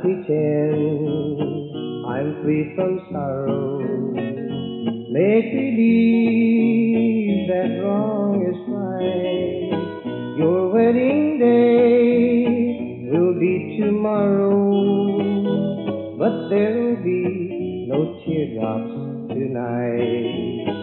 pretend I'm free from sorrow. Make believe that wrong is right. Your wedding day will be tomorrow, but there'll be no teardrops tonight.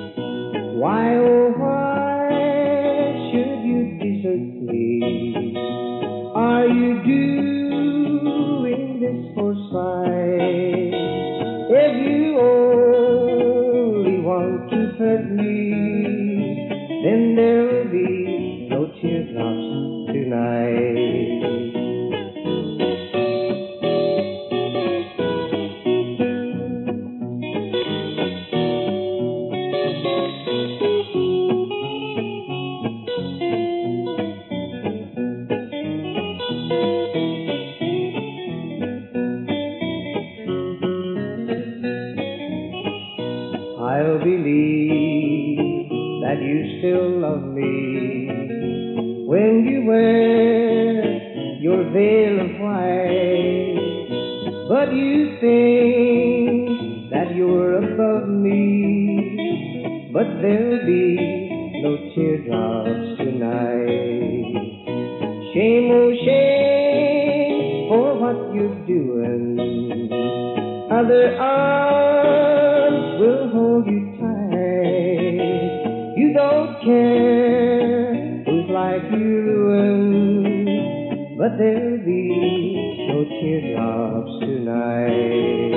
Hurt me, then there'll be no teardrops tonight. I'll believe that you still love me when you wear your veil of white. But you think that you're above me, but there'll be no teardrops tonight. Shame, oh shame for what you're doing. Other arms will you tight. You don't care whose like you but there'll be no teardrops tonight.